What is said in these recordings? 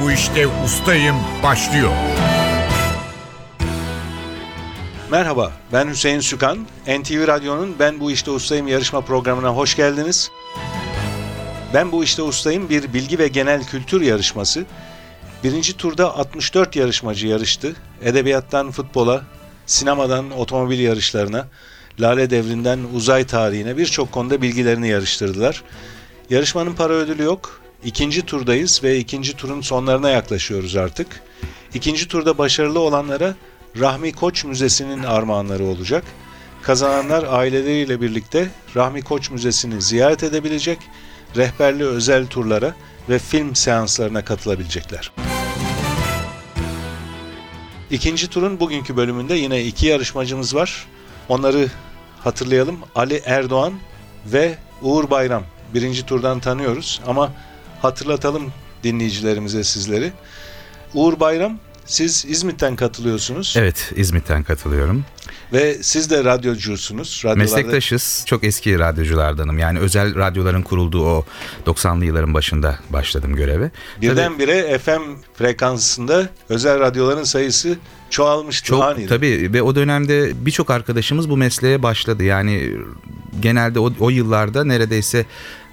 bu işte ustayım başlıyor. Merhaba, ben Hüseyin Sükan. NTV Radyo'nun Ben Bu İşte Ustayım yarışma programına hoş geldiniz. Ben Bu İşte Ustayım bir bilgi ve genel kültür yarışması. Birinci turda 64 yarışmacı yarıştı. Edebiyattan futbola, sinemadan otomobil yarışlarına, Lale Devri'nden uzay tarihine birçok konuda bilgilerini yarıştırdılar. Yarışmanın para ödülü yok. İkinci turdayız ve ikinci turun sonlarına yaklaşıyoruz artık. İkinci turda başarılı olanlara Rahmi Koç Müzesi'nin armağanları olacak. Kazananlar aileleriyle birlikte Rahmi Koç Müzesi'ni ziyaret edebilecek, rehberli özel turlara ve film seanslarına katılabilecekler. İkinci turun bugünkü bölümünde yine iki yarışmacımız var. Onları hatırlayalım. Ali Erdoğan ve Uğur Bayram. Birinci turdan tanıyoruz ama hatırlatalım dinleyicilerimize sizleri. Uğur Bayram siz İzmit'ten katılıyorsunuz. Evet, İzmit'ten katılıyorum. Ve siz de radyocusunuz. Radyolarda... Meslektaşız. Çok eski radyoculardanım. Yani özel radyoların kurulduğu o 90'lı yılların başında başladım göreve. Birdenbire FM frekansında özel radyoların sayısı çoğalmıştı çok, aniden. Tabii ve o dönemde birçok arkadaşımız bu mesleğe başladı. Yani genelde o, o yıllarda neredeyse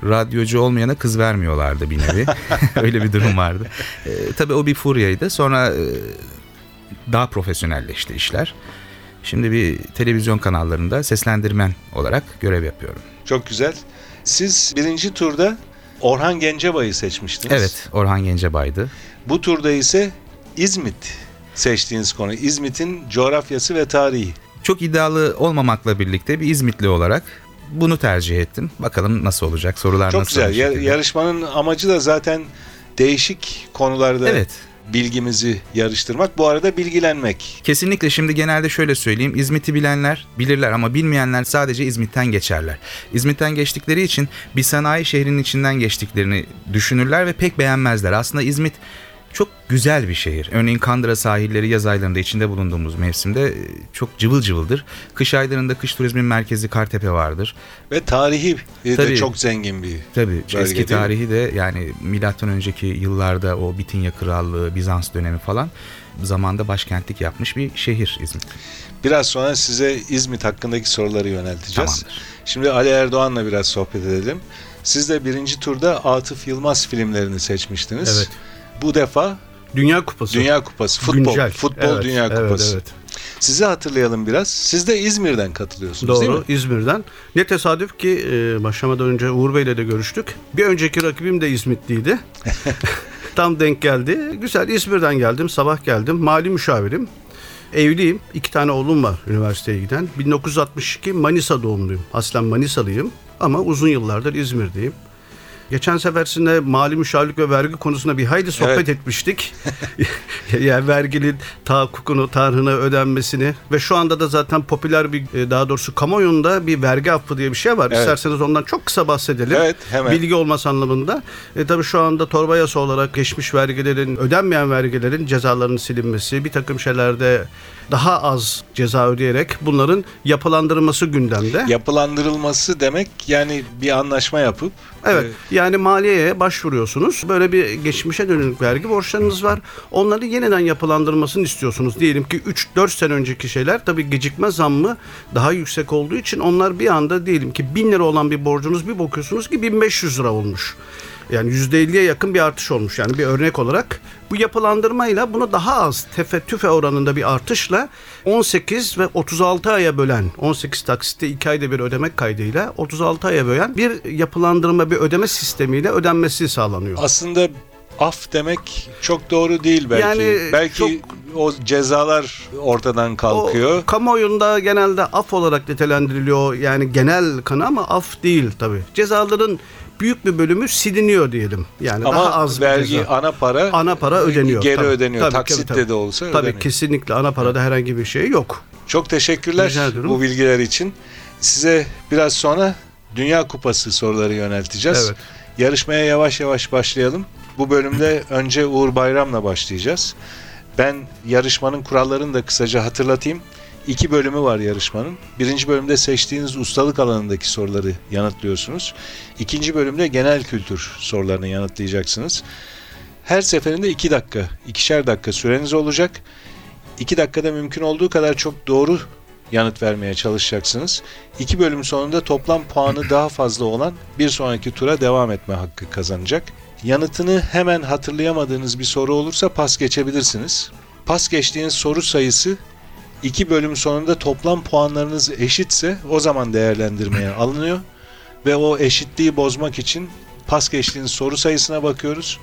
radyocu olmayana kız vermiyorlardı bir nevi. Öyle bir durum vardı. E, tabii o bir furyaydı. Sonra e, daha profesyonelleşti işler. Şimdi bir televizyon kanallarında seslendirmen olarak görev yapıyorum. Çok güzel. Siz birinci turda Orhan Gencebay'ı seçmiştiniz. Evet, Orhan Gencebay'dı. Bu turda ise İzmit seçtiğiniz konu. İzmit'in coğrafyası ve tarihi. Çok iddialı olmamakla birlikte bir İzmitli olarak bunu tercih ettim. Bakalım nasıl olacak, sorular Çok nasıl güzel. olacak. Yarışmanın amacı da zaten değişik konularda Evet. bilgimizi yarıştırmak. Bu arada bilgilenmek. Kesinlikle şimdi genelde şöyle söyleyeyim. İzmit'i bilenler bilirler ama bilmeyenler sadece İzmit'ten geçerler. İzmit'ten geçtikleri için bir sanayi şehrinin içinden geçtiklerini düşünürler ve pek beğenmezler. Aslında İzmit çok güzel bir şehir. Örneğin Kandıra sahilleri yaz aylarında içinde bulunduğumuz mevsimde e, çok cıvıl cıvıldır. Kış aylarında kış turizmin merkezi Kartepe vardır. Ve tarihi de Tabii. çok zengin bir Tabii bölge eski tarihi de yani milattan önceki yıllarda o Bitinya Krallığı, Bizans dönemi falan zamanda başkentlik yapmış bir şehir İzmit. Biraz sonra size İzmit hakkındaki soruları yönelteceğiz. Tamamdır. Şimdi Ali Erdoğan'la biraz sohbet edelim. Siz de birinci turda Atıf Yılmaz filmlerini seçmiştiniz. Evet. Bu defa Dünya Kupası. Dünya Kupası, futbol, Güncel. futbol Evet, Dünya evet, Kupası. Evet, Sizi hatırlayalım biraz. Siz de İzmir'den katılıyorsunuz değil mi? Doğru İzmir'den. Ne tesadüf ki e, başlamadan önce Uğur Bey'le de görüştük. Bir önceki rakibim de İzmitliydi. Tam denk geldi. Güzel İzmir'den geldim. Sabah geldim. Mali müşavirim. Evliyim. İki tane oğlum var üniversiteye giden. 1962 Manisa doğumluyum. Aslen Manisalıyım. Ama uzun yıllardır İzmir'deyim. Geçen sefersinde mali müşavirlik ve vergi konusunda bir hayli sohbet Evet. etmiştik. yani verginin tahakkukunu, tarhına ödenmesini ve şu anda da zaten popüler bir e, daha doğrusu kamuoyunda bir vergi affı diye bir şey var. Evet. İsterseniz ondan çok kısa bahsedelim. Evet, hemen. Bilgi olması anlamında. E, tabii şu anda torba yasa olarak geçmiş vergilerin, ödenmeyen vergilerin cezalarının silinmesi, bir takım şeylerde daha az ceza ödeyerek bunların yapılandırılması gündemde. Yapılandırılması demek yani bir anlaşma yapıp Evet. Yani maliyeye başvuruyorsunuz. Böyle bir geçmişe dönük vergi borçlarınız var. Onları yeniden yapılandırmasını istiyorsunuz. Diyelim ki 3-4 sene önceki şeyler tabii gecikme zammı daha yüksek olduğu için onlar bir anda diyelim ki 1000 lira olan bir borcunuz bir bakıyorsunuz ki 1500 lira olmuş. Yani %50'ye yakın bir artış olmuş. Yani bir örnek olarak bu yapılandırmayla bunu daha az tefe tüfe oranında bir artışla 18 ve 36 aya bölen 18 taksitte 2 ayda bir ödemek kaydıyla 36 aya bölen bir yapılandırma bir ödeme sistemiyle ödenmesi sağlanıyor. aslında af demek çok doğru değil belki. Yani belki çok- o cezalar ortadan kalkıyor. O kamuoyunda genelde af olarak nitelendiriliyor. Yani genel kanı ama af değil tabii. Cezaların büyük bir bölümü siliniyor diyelim. Yani Ama daha az vergi ceza. ana para ana para ödeniyor. Geri Tabii, ödeniyor. tabii, Taksitle tabii, tabii. de olsa Tabii ödeniyor. kesinlikle ana parada herhangi bir şey yok. Çok teşekkürler bu bilgiler için. Size biraz sonra Dünya Kupası soruları yönelteceğiz. Evet. Yarışmaya yavaş yavaş başlayalım. Bu bölümde önce Uğur Bayram'la başlayacağız. Ben yarışmanın kurallarını da kısaca hatırlatayım. İki bölümü var yarışmanın. Birinci bölümde seçtiğiniz ustalık alanındaki soruları yanıtlıyorsunuz. İkinci bölümde genel kültür sorularını yanıtlayacaksınız. Her seferinde 2 dakika, ikişer dakika süreniz olacak. 2 dakikada mümkün olduğu kadar çok doğru yanıt vermeye çalışacaksınız. 2 bölüm sonunda toplam puanı daha fazla olan bir sonraki tura devam etme hakkı kazanacak. Yanıtını hemen hatırlayamadığınız bir soru olursa pas geçebilirsiniz. Pas geçtiğiniz soru sayısı 2 bölüm sonunda toplam puanlarınız eşitse o zaman değerlendirmeye alınıyor ve o eşitliği bozmak için pas geçtiğiniz soru sayısına bakıyoruz.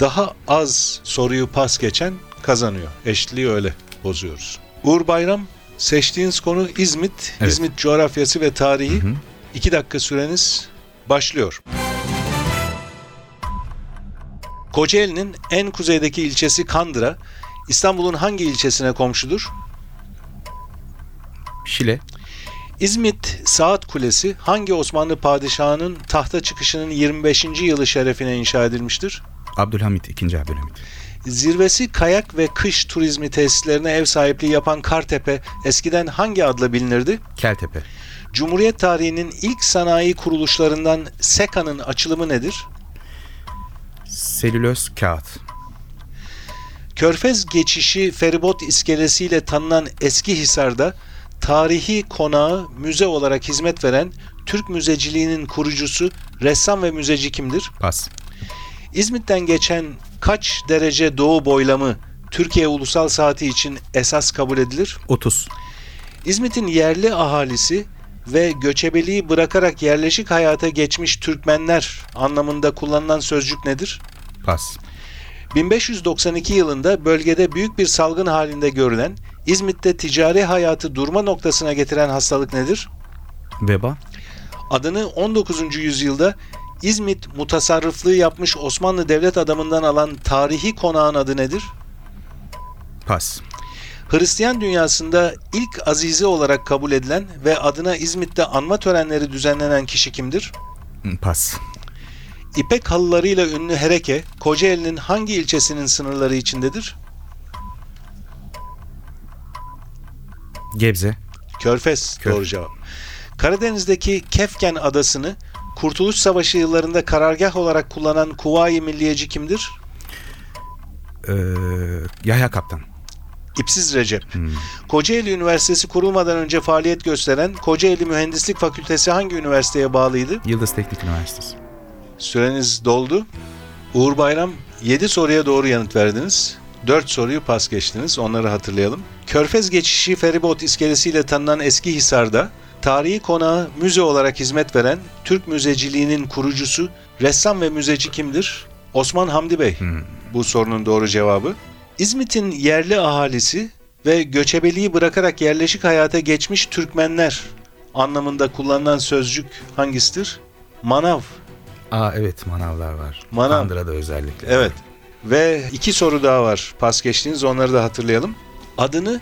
Daha az soruyu pas geçen kazanıyor. Eşitliği öyle bozuyoruz. Uğur Bayram seçtiğiniz konu İzmit. Evet. İzmit coğrafyası ve tarihi. 2 dakika süreniz başlıyor. Kocaeli'nin en kuzeydeki ilçesi Kandıra, İstanbul'un hangi ilçesine komşudur? Şile. İzmit Saat Kulesi hangi Osmanlı padişahının tahta çıkışının 25. yılı şerefine inşa edilmiştir? Abdülhamit. ikinci Abdülhamit. Zirvesi kayak ve kış turizmi tesislerine ev sahipliği yapan Kartepe eskiden hangi adla bilinirdi? Keltepe. Cumhuriyet tarihinin ilk sanayi kuruluşlarından SEKA'nın açılımı nedir? Selüloz kağıt. Körfez geçişi feribot iskelesiyle tanınan Eski Hisar'da tarihi konağı müze olarak hizmet veren Türk müzeciliğinin kurucusu, ressam ve müzeci kimdir? Pas. İzmit'ten geçen kaç derece doğu boylamı Türkiye Ulusal Saati için esas kabul edilir? 30. İzmit'in yerli ahalisi ve göçebeliği bırakarak yerleşik hayata geçmiş Türkmenler anlamında kullanılan sözcük nedir? Pas. 1592 yılında bölgede büyük bir salgın halinde görülen, İzmit'te ticari hayatı durma noktasına getiren hastalık nedir? Veba. Adını 19. yüzyılda İzmit mutasarrıflığı yapmış Osmanlı devlet adamından alan tarihi konağın adı nedir? Pas. Hristiyan dünyasında ilk azize olarak kabul edilen ve adına İzmit'te anma törenleri düzenlenen kişi kimdir? Hı, Pas. İpek halılarıyla ünlü Hereke, Kocaeli'nin hangi ilçesinin sınırları içindedir? Gebze. Körfez, Kör- doğru cevap. Karadeniz'deki Kefken adasını Kurtuluş Savaşı yıllarında karargah olarak kullanan Kuvayi Milliyeci kimdir? Ee, Yahya Kaptan. İpsiz Recep. Kocaeli Üniversitesi kurulmadan önce faaliyet gösteren Kocaeli Mühendislik Fakültesi hangi üniversiteye bağlıydı? Yıldız Teknik Üniversitesi. Süreniz doldu. Uğur Bayram 7 soruya doğru yanıt verdiniz. 4 soruyu pas geçtiniz. Onları hatırlayalım. Körfez geçişi feribot iskelesiyle tanınan Eski Hisar'da tarihi konağı müze olarak hizmet veren Türk müzeciliğinin kurucusu, ressam ve müzeci kimdir? Osman Hamdi Bey. Bu sorunun doğru cevabı. İzmit'in yerli ahalisi ve göçebeliği bırakarak yerleşik hayata geçmiş Türkmenler anlamında kullanılan sözcük hangisidir? Manav. Aa evet manavlar var. Manav. Kandıra'da özellikle. Evet. Ve iki soru daha var pas geçtiğiniz onları da hatırlayalım. Adını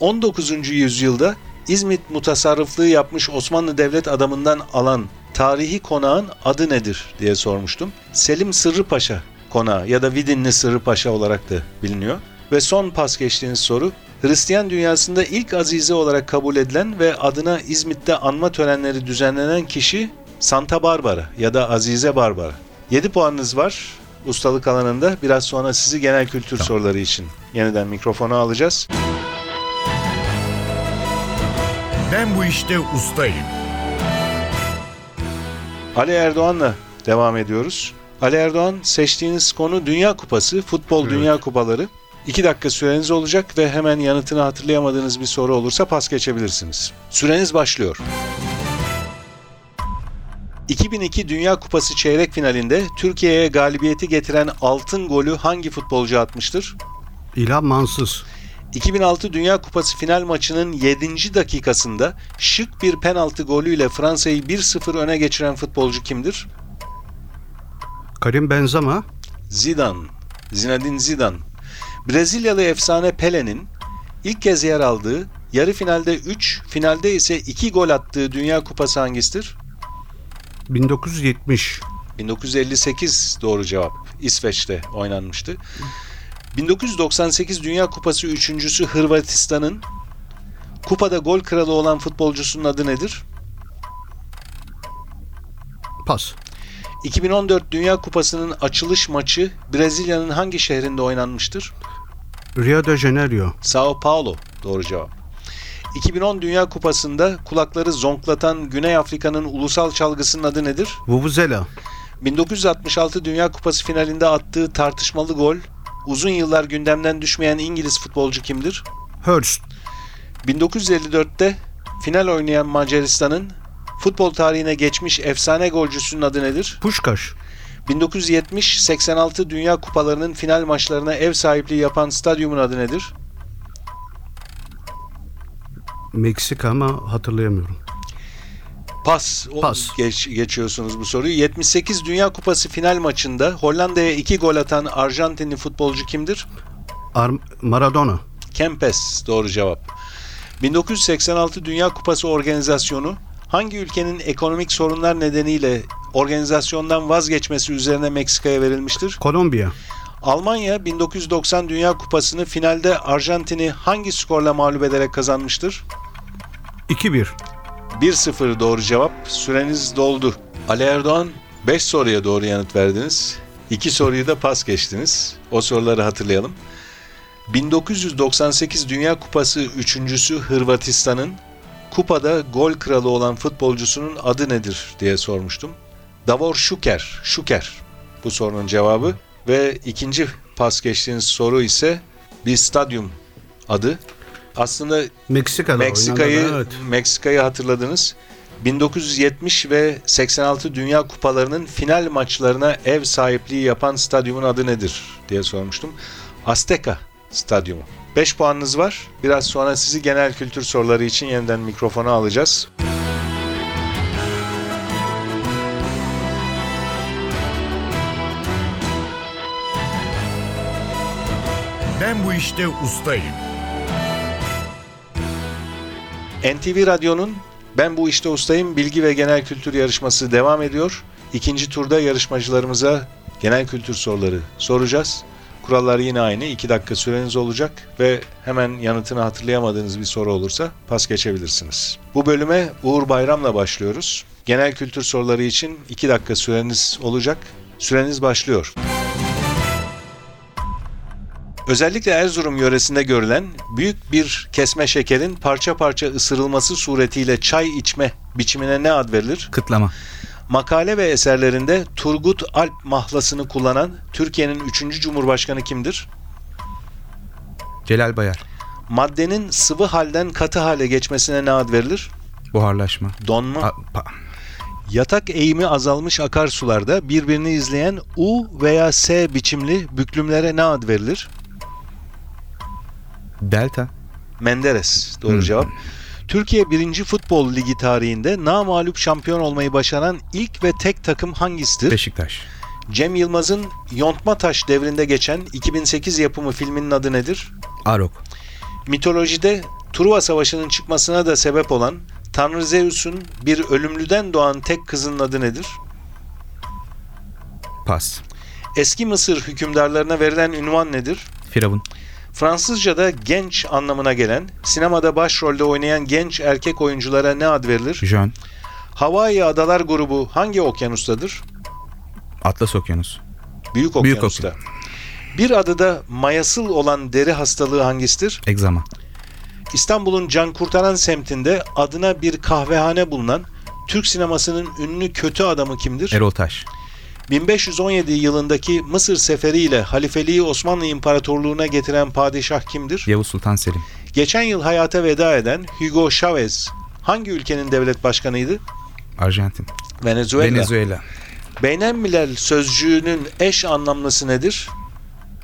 19. yüzyılda İzmit mutasarrıflığı yapmış Osmanlı devlet adamından alan tarihi konağın adı nedir diye sormuştum. Selim Sırrı Paşa konağı ya da Vidinli Sırrı Paşa olarak da biliniyor. Ve son pas geçtiğiniz soru Hristiyan dünyasında ilk azize olarak kabul edilen ve adına İzmit'te anma törenleri düzenlenen kişi Santa Barbara ya da Azize Barbara. 7 puanınız var ustalık alanında. Biraz sonra sizi genel kültür soruları için yeniden mikrofona alacağız. Ben bu işte ustayım. Ali Erdoğan'la devam ediyoruz. Ali Erdoğan seçtiğiniz konu Dünya Kupası, futbol Dünya Kupaları. 2 dakika süreniz olacak ve hemen yanıtını hatırlayamadığınız bir soru olursa pas geçebilirsiniz. Süreniz başlıyor. 2002 Dünya Kupası çeyrek finalinde Türkiye'ye galibiyeti getiren altın golü hangi futbolcu atmıştır? İlhan Mansız. 2006 Dünya Kupası final maçının 7. dakikasında şık bir penaltı golüyle Fransa'yı 1-0 öne geçiren futbolcu kimdir? Karim Benzema. Zidane, Zinedine Zidane. Brezilyalı efsane Pele'nin ilk kez yer aldığı, yarı finalde 3, finalde ise 2 gol attığı Dünya Kupası hangisidir? 1970. 1958 doğru cevap. İsveç'te oynanmıştı. 1998 Dünya Kupası üçüncüsü Hırvatistan'ın kupada gol kralı olan futbolcusunun adı nedir? Pas. 2014 Dünya Kupası'nın açılış maçı Brezilya'nın hangi şehrinde oynanmıştır? Rio de Janeiro. Sao Paulo. Doğru cevap. 2010 Dünya Kupası'nda kulakları zonklatan Güney Afrika'nın ulusal çalgısının adı nedir? Vuvuzela. 1966 Dünya Kupası finalinde attığı tartışmalı gol, uzun yıllar gündemden düşmeyen İngiliz futbolcu kimdir? Hurst. 1954'te final oynayan Macaristan'ın futbol tarihine geçmiş efsane golcüsünün adı nedir? Puşkaş. 1970-86 Dünya Kupalarının final maçlarına ev sahipliği yapan stadyumun adı nedir? Meksika ama hatırlayamıyorum. Pas. Pas. Geç, geçiyorsunuz bu soruyu. 78 Dünya Kupası final maçında Hollanda'ya 2 gol atan Arjantinli futbolcu kimdir? Ar- Maradona. Kempes doğru cevap. 1986 Dünya Kupası organizasyonu hangi ülkenin ekonomik sorunlar nedeniyle organizasyondan vazgeçmesi üzerine Meksika'ya verilmiştir? Kolombiya. Almanya 1990 Dünya Kupası'nı finalde Arjantin'i hangi skorla mağlup ederek kazanmıştır? 2-1. 1-0 doğru cevap. Süreniz doldu. Ali Erdoğan 5 soruya doğru yanıt verdiniz. 2 soruyu da pas geçtiniz. O soruları hatırlayalım. 1998 Dünya Kupası üçüncüsü Hırvatistan'ın kupada gol kralı olan futbolcusunun adı nedir diye sormuştum. Davor Şuker. Şuker bu sorunun cevabı. Ve ikinci pas geçtiğiniz soru ise bir stadyum adı. Aslında Meksika'da Meksika'yı evet. Meksika'yı hatırladınız. 1970 ve 86 Dünya Kupalarının final maçlarına ev sahipliği yapan stadyumun adı nedir diye sormuştum. Azteca Stadyumu. 5 puanınız var. Biraz sonra sizi genel kültür soruları için yeniden mikrofona alacağız. Ben bu işte ustayım. NTV Radyo'nun Ben Bu İşte Ustayım bilgi ve genel kültür yarışması devam ediyor. İkinci turda yarışmacılarımıza genel kültür soruları soracağız. Kurallar yine aynı. 2 dakika süreniz olacak ve hemen yanıtını hatırlayamadığınız bir soru olursa pas geçebilirsiniz. Bu bölüme Uğur Bayram'la başlıyoruz. Genel kültür soruları için 2 dakika süreniz olacak. Süreniz başlıyor. Özellikle Erzurum yöresinde görülen büyük bir kesme şekerin parça parça ısırılması suretiyle çay içme biçimine ne ad verilir? Kıtlama. Makale ve eserlerinde Turgut Alp mahlasını kullanan Türkiye'nin 3. Cumhurbaşkanı kimdir? Celal Bayar. Maddenin sıvı halden katı hale geçmesine ne ad verilir? Buharlaşma. Donma. A- pa- Yatak eğimi azalmış akarsularda birbirini izleyen U veya S biçimli büklümlere ne ad verilir? Delta. Menderes. Doğru Hı. cevap. Türkiye 1. Futbol Ligi tarihinde namağlup şampiyon olmayı başaran ilk ve tek takım hangisidir? Beşiktaş. Cem Yılmaz'ın Yontma Taş devrinde geçen 2008 yapımı filminin adı nedir? Arok. Mitolojide Truva Savaşı'nın çıkmasına da sebep olan Tanrı Zeus'un bir ölümlüden doğan tek kızının adı nedir? Pas. Eski Mısır hükümdarlarına verilen ünvan nedir? Firavun. Fransızca'da genç anlamına gelen, sinemada başrolde oynayan genç erkek oyunculara ne ad verilir? Jön. Hawaii Adalar grubu hangi okyanustadır? Atlas Okyanus. Büyük Büyük okyanusta. Bir adı da mayasıl olan deri hastalığı hangisidir? Egzama. İstanbul'un Can Kurtaran semtinde adına bir kahvehane bulunan Türk sinemasının ünlü kötü adamı kimdir? Erol Taş. 1517 yılındaki Mısır seferiyle halifeliği Osmanlı İmparatorluğu'na getiren padişah kimdir? Yavuz Sultan Selim. Geçen yıl hayata veda eden Hugo Chavez hangi ülkenin devlet başkanıydı? Arjantin. Venezuela. Venezuela. Beynelmilel sözcüğünün eş anlamlısı nedir?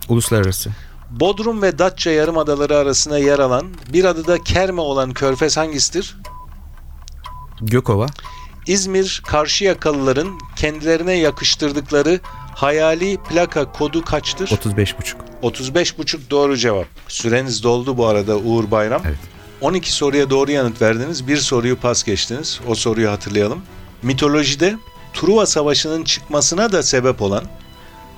Uluslararası. Bodrum ve Datça yarımadaları arasında yer alan bir adı da Kerme olan körfez hangisidir? Gökova. İzmir Karşıyakalıların kendilerine yakıştırdıkları hayali plaka kodu kaçtır? 35,5. 35,5 doğru cevap. Süreniz doldu bu arada Uğur Bayram. Evet. 12 soruya doğru yanıt verdiniz. Bir soruyu pas geçtiniz. O soruyu hatırlayalım. Mitolojide Truva Savaşı'nın çıkmasına da sebep olan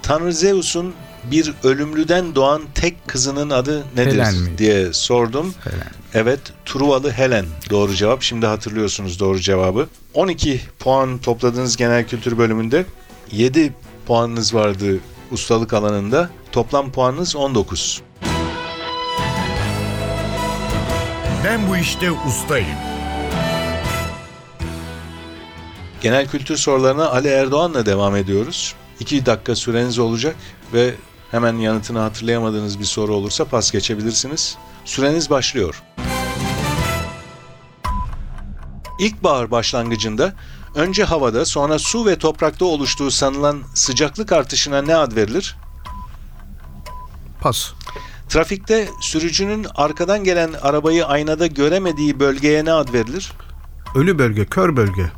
Tanrı Zeus'un bir ölümlüden doğan tek kızının adı nedir Helen mi? diye sordum. Helen. Evet, Truvalı Helen doğru cevap. Şimdi hatırlıyorsunuz doğru cevabı. 12 puan topladığınız genel kültür bölümünde 7 puanınız vardı ustalık alanında. Toplam puanınız 19. Ben bu işte ustayım. Genel kültür sorularına Ali Erdoğan'la devam ediyoruz. 2 dakika süreniz olacak ve hemen yanıtını hatırlayamadığınız bir soru olursa pas geçebilirsiniz. Süreniz başlıyor. İlkbahar başlangıcında önce havada sonra su ve toprakta oluştuğu sanılan sıcaklık artışına ne ad verilir? Pas. Trafikte sürücünün arkadan gelen arabayı aynada göremediği bölgeye ne ad verilir? Ölü bölge, kör bölge.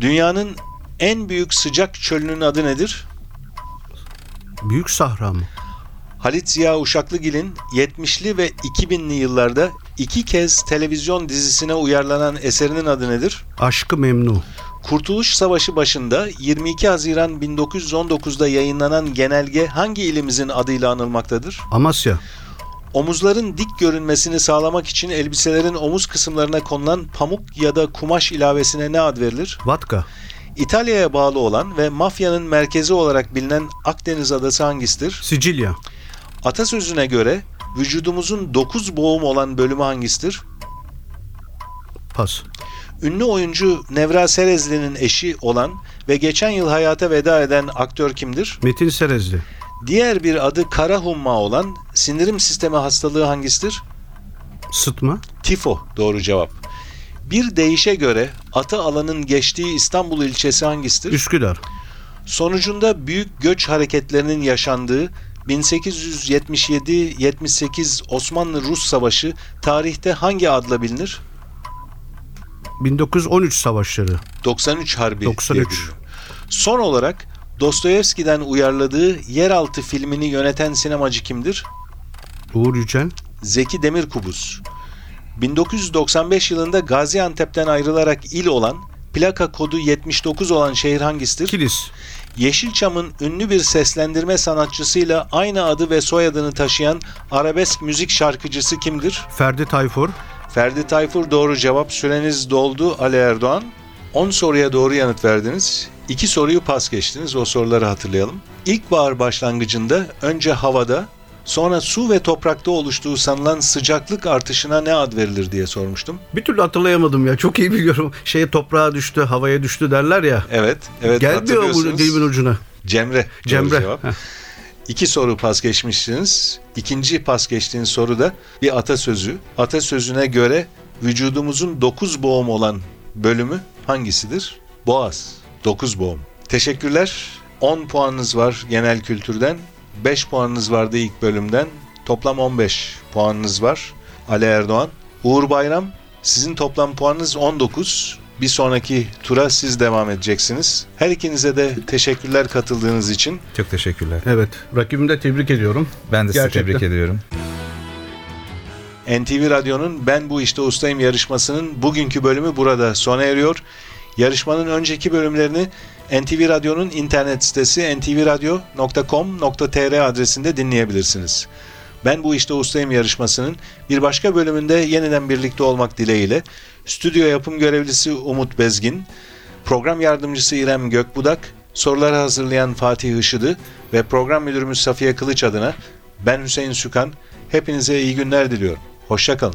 Dünyanın en büyük sıcak çölünün adı nedir? Büyük Sahra mı? Halit Ziya Uşaklıgil'in 70'li ve 2000'li yıllarda iki kez televizyon dizisine uyarlanan eserinin adı nedir? Aşkı Memnu. Kurtuluş Savaşı başında 22 Haziran 1919'da yayınlanan genelge hangi ilimizin adıyla anılmaktadır? Amasya. Omuzların dik görünmesini sağlamak için elbiselerin omuz kısımlarına konulan pamuk ya da kumaş ilavesine ne ad verilir? Vatka. İtalya'ya bağlı olan ve mafyanın merkezi olarak bilinen Akdeniz adası hangisidir? Sicilya. Atasözüne göre vücudumuzun 9 boğum olan bölümü hangisidir? Pas. Ünlü oyuncu Nevra Serezli'nin eşi olan ve geçen yıl hayata veda eden aktör kimdir? Metin Serezli. Diğer bir adı kara humma olan sindirim sistemi hastalığı hangisidir? Sıtma. Tifo doğru cevap. Bir deyişe göre ata alanın geçtiği İstanbul ilçesi hangisidir? Üsküdar. Sonucunda büyük göç hareketlerinin yaşandığı 1877-78 Osmanlı-Rus Savaşı tarihte hangi adla bilinir? 1913 savaşları. 93 Harbi 93. diye biliniyor. Son olarak Dostoyevski'den uyarladığı Yeraltı filmini yöneten sinemacı kimdir? Uğur Yücel. Zeki Demirkubuz. 1995 yılında Gaziantep'ten ayrılarak il olan, plaka kodu 79 olan şehir hangisidir? Kilis. Yeşilçam'ın ünlü bir seslendirme sanatçısıyla aynı adı ve soyadını taşıyan arabesk müzik şarkıcısı kimdir? Ferdi Tayfur. Ferdi Tayfur doğru cevap. Süreniz doldu Ali Erdoğan. 10 soruya doğru yanıt verdiniz. 2 soruyu pas geçtiniz. O soruları hatırlayalım. İlkbahar başlangıcında önce havada sonra su ve toprakta oluştuğu sanılan sıcaklık artışına ne ad verilir diye sormuştum. Bir türlü hatırlayamadım ya. Çok iyi biliyorum. Şeye toprağa düştü, havaya düştü derler ya. Evet, evet Gelmiyor bu dilimin ucuna. Cemre. Cemre. cevap. İki soru pas geçmişsiniz. İkinci pas geçtiğiniz soru da bir atasözü. Atasözüne göre vücudumuzun dokuz boğum olan bölümü hangisidir? Boğaz. Dokuz boğum. Teşekkürler. 10 puanınız var genel kültürden. 5 puanınız vardı ilk bölümden. Toplam 15 puanınız var. Ali Erdoğan. Uğur Bayram. Sizin toplam puanınız 19. Bir sonraki tura siz devam edeceksiniz. Her ikinize de teşekkürler katıldığınız için. Çok teşekkürler. Evet. Rakibimi de tebrik ediyorum. Ben de sizi Gerçekten. tebrik ediyorum. NTV Radyo'nun Ben Bu İşte Ustayım yarışmasının bugünkü bölümü burada sona eriyor. Yarışmanın önceki bölümlerini NTV Radyo'nun internet sitesi ntvradio.com.tr adresinde dinleyebilirsiniz. Ben Bu İşte Ustayım yarışmasının bir başka bölümünde yeniden birlikte olmak dileğiyle stüdyo yapım görevlisi Umut Bezgin, program yardımcısı İrem Gökbudak, soruları hazırlayan Fatih Işıdı ve program müdürümüz Safiye Kılıç adına ben Hüseyin Sükan, hepinize iyi günler diliyorum. Hoşçakalın.